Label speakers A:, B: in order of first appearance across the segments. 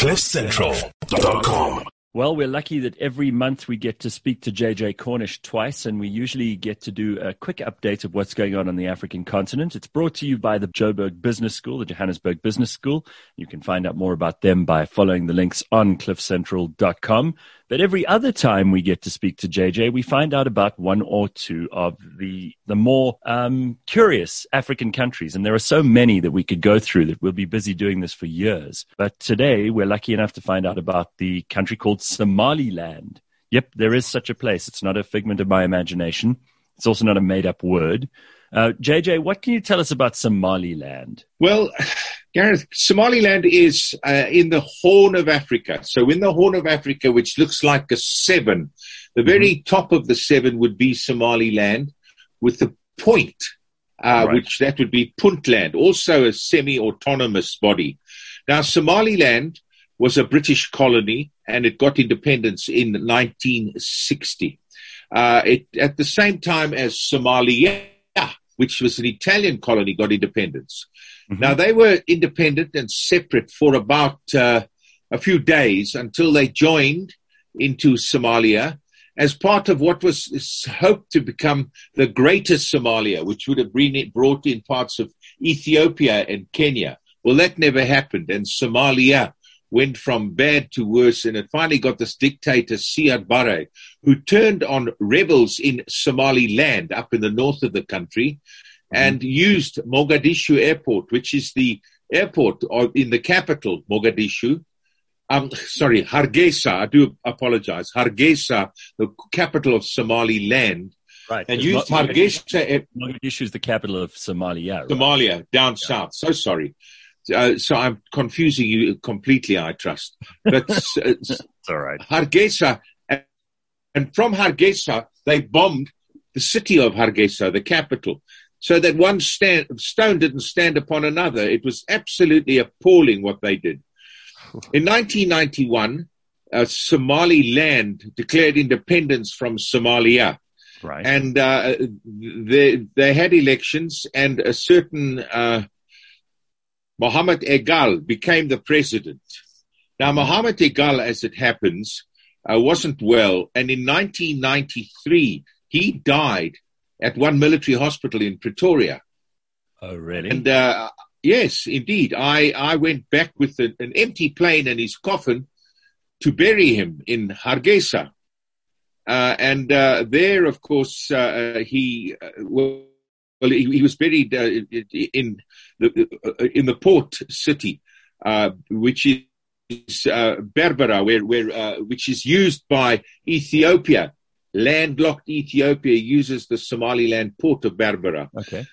A: CliffCentral.com.
B: Well, we're lucky that every month we get to speak to JJ Cornish twice, and we usually get to do a quick update of what's going on on the African continent. It's brought to you by the Joburg Business School, the Johannesburg Business School. You can find out more about them by following the links on cliffcentral.com. But every other time we get to speak to JJ, we find out about one or two of the the more um, curious African countries, and there are so many that we could go through that we'll be busy doing this for years. But today we're lucky enough to find out about the country called Somaliland. Yep, there is such a place. It's not a figment of my imagination. It's also not a made up word. Uh, JJ, what can you tell us about Somaliland?
C: Well, Gareth, Somaliland is uh, in the Horn of Africa. So, in the Horn of Africa, which looks like a seven, the very mm-hmm. top of the seven would be Somaliland, with the point, uh, right. which that would be Puntland, also a semi autonomous body. Now, Somaliland was a British colony and it got independence in 1960. Uh, it, at the same time as Somalia, which was an Italian colony, got independence. Mm-hmm. Now, they were independent and separate for about uh, a few days until they joined into Somalia as part of what was hoped to become the greatest Somalia, which would have been brought in parts of Ethiopia and Kenya. Well, that never happened, and Somalia went from bad to worse, and it finally got this dictator, Siad Barre, who turned on rebels in Somaliland up in the north of the country and used Mogadishu Airport, which is the airport in the capital, Mogadishu. Um, sorry, Hargeisa. I do apologize. Hargeisa, the capital of Somaliland.
B: Right.
C: And used Hargeisa.
B: Mogadishu is the capital of Somalia. Right?
C: Somalia, down yeah. south. So sorry. Uh, so I'm confusing you completely, I trust. But
B: it's all right.
C: Hargeisa, and from Hargeisa, they bombed the city of Hargeisa, the capital so that one stand, stone didn't stand upon another. It was absolutely appalling what they did. In 1991, uh, Somaliland declared independence from Somalia.
B: Right.
C: And uh, they, they had elections, and a certain uh, Mohammed Egal became the president. Now, Mohammed Egal, as it happens, uh, wasn't well, and in 1993, he died at one military hospital in Pretoria.
B: Oh, really?
C: And uh, yes, indeed. I, I went back with an, an empty plane and his coffin to bury him in Hargeisa. Uh, and uh, there, of course, uh, he uh, well, he, he, was buried uh, in the in the port city, which is Berbera, where where which is used by Ethiopia landlocked Ethiopia uses the Somaliland port of Berbera.
B: Okay.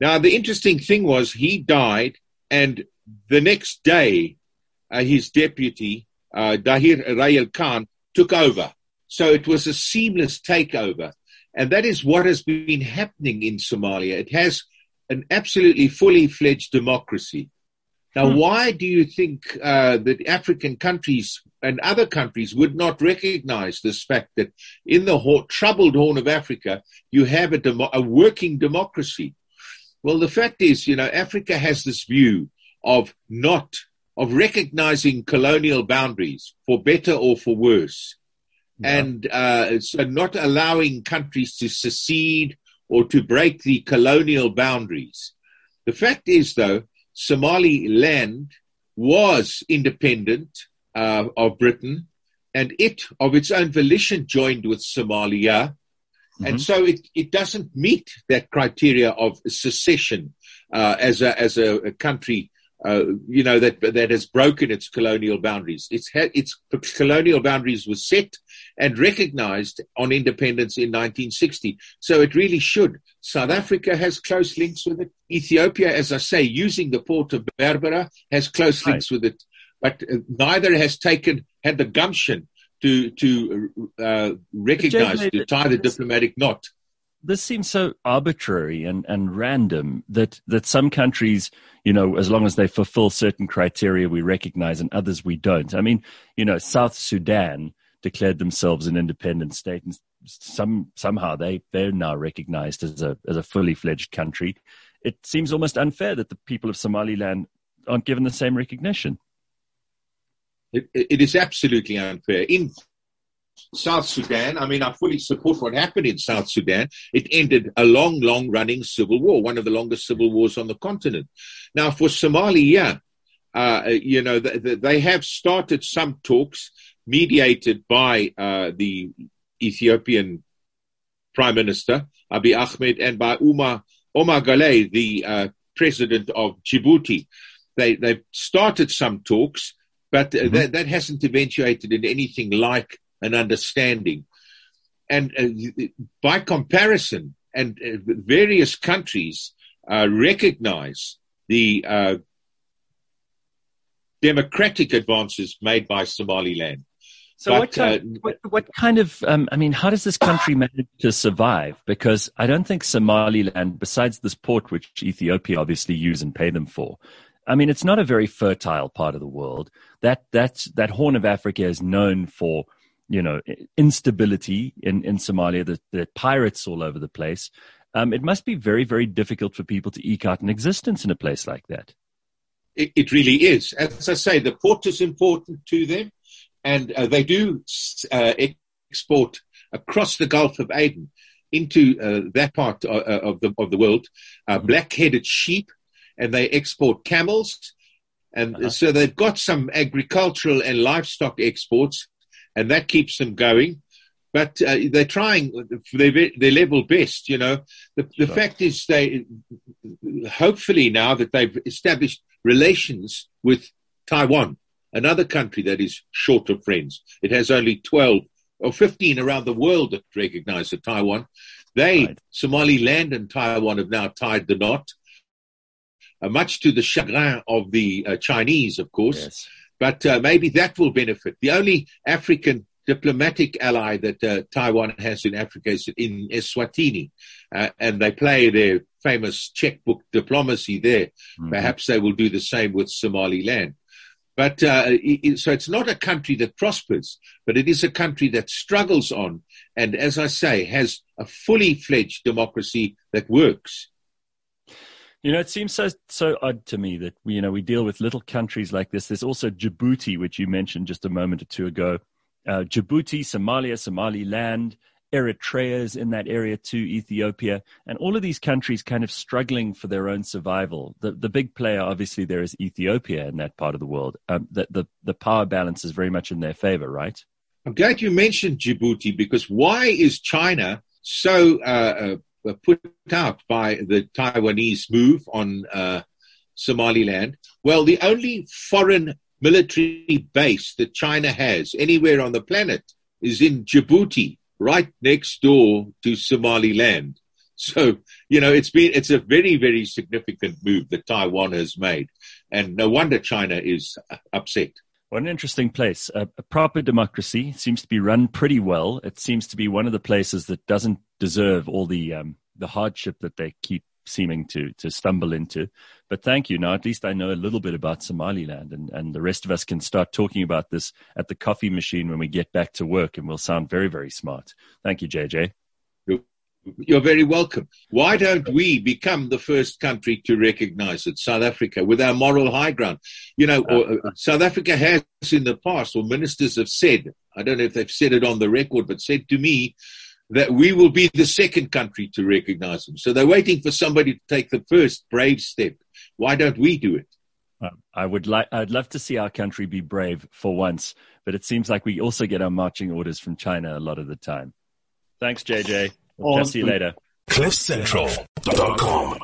C: Now, the interesting thing was he died, and the next day, uh, his deputy, uh, Dahir Riyale Kahin, took over. So it was a seamless takeover. And that is what has been happening in Somalia. It has an absolutely fully fledged democracy. Now, hmm. why do you think uh, that African countries and other countries would not recognize this fact that in the ho- troubled Horn of Africa, you have a, demo- a working democracy? Well, the fact is, you know, Africa has this view of not of recognizing colonial boundaries for better or for worse, yeah. and uh, so not allowing countries to secede or to break the colonial boundaries. The fact is, though, Somaliland was independent uh, of Britain, and it, of its own volition, joined with Somalia. Mm-hmm. And so it, it doesn't meet that criteria of secession uh, as a, as a, a country uh, you know, that, that has broken its colonial boundaries. Its, its colonial boundaries were set and recognized on independence in 1960. So it really should. South Africa has close links with it. Ethiopia, as I say, using the port of Berbera, has close links right. with it. But uh, neither has taken, had the gumption to, to uh, recognize, to tie the diplomatic knot
B: this seems so arbitrary and, and random that, that some countries, you know, as long as they fulfill certain criteria, we recognize and others we don't. I mean, you know, South Sudan declared themselves an independent state and some, somehow they, they're now recognized as a, as a fully fledged country. It seems almost unfair that the people of Somaliland aren't given the same recognition.
C: It, it is absolutely unfair. In South Sudan, I mean, I fully support what happened in South Sudan. It ended a long, long running civil war, one of the longest civil wars on the continent. Now, for Somalia, uh, you know, they have started some talks mediated by uh, the Ethiopian Prime Minister, Abiy Ahmed, and by Umar, Omar Guelleh, the uh, president of Djibouti. They, they've started some talks, but uh, mm-hmm. that, that hasn't eventuated in anything like an understanding. And uh, by comparison, and uh, various countries uh, recognize the uh, democratic advances made by Somaliland.
B: So but, what, kind, uh, what, what, kind of, um, I mean, how does this country manage to survive? Because I don't think Somaliland, besides this port, which Ethiopia obviously use and pay them for, I mean, it's not a very fertile part of the world. That, that, that Horn of Africa is known for, you know, instability in, in Somalia, the, the pirates all over the place. Um, it must be very, very difficult for people to eke out an existence in a place like that.
C: It, it really is. As I say, the port is important to them and uh, they do uh, export across the Gulf of Aden into uh, that part uh, uh, of the of the world, uh, mm-hmm. black-headed sheep, and they export camels, and uh-huh. so they've got some agricultural and livestock exports, and that keeps them going. But they're trying their, their level best, you know. The, the sure. fact is, they hopefully now that they've established relations with Taiwan, another country that is short of friends. It has only 12 or 15 around the world that recognize the Taiwan. They, right. Somaliland and Taiwan, have now tied the knot, uh, much to the chagrin of the uh, Chinese, of course. Yes. But uh, maybe that will benefit. The only African diplomatic ally that uh, Taiwan has in Africa is in Eswatini, uh, and they play their famous checkbook diplomacy there. Mm-hmm. Perhaps they will do the same with Somaliland. But uh, it, so it's not a country that prospers, but it is a country that struggles on, and as I say, has a fully fledged democracy that works.
B: You know, it seems so so odd to me that you know we deal with little countries like this. There's also Djibouti, which you mentioned just a moment or two ago. Uh, Djibouti, Somalia, Somaliland, Eritrea is in that area too, Ethiopia, and all of these countries kind of struggling for their own survival. The the big player, obviously, there is Ethiopia in that part of the world. Um, the, the the power balance is very much in their favor, right?
C: I'm glad you mentioned Djibouti because why is China so uh, uh, put out by the Taiwanese move on uh, Somaliland? Well, the only foreign military base that China has anywhere on the planet is in Djibouti right next door to Somaliland. So, you know, it's been, it's a very, very significant move that Taiwan has made. And no wonder China is upset.
B: What an interesting place. A, a, proper democracy seems to be run pretty well. It seems to be one of the places that doesn't deserve all the um, the hardship that they keep seeming to to stumble into. But thank you. Now at least I know a little bit about Somaliland, and and the rest of us can start talking about this at the coffee machine when we get back to work, and we'll sound very very smart. Thank you, JJ.
C: You're very welcome. Why don't we become the first country to recognize it, South Africa, with our moral high ground? You know, uh, uh, South Africa has in the past, or ministers have said, I don't know if they've said it on the record, but said to me, that we will be the second country to recognize them. So they're waiting for somebody to take the first brave step. Why don't we do it?
B: I would like, I'd love to see our country be brave for once, but it seems like we also get our marching orders from China a lot of the time. Thanks, JJ. We'll awesome. see you later. CliffCentral.com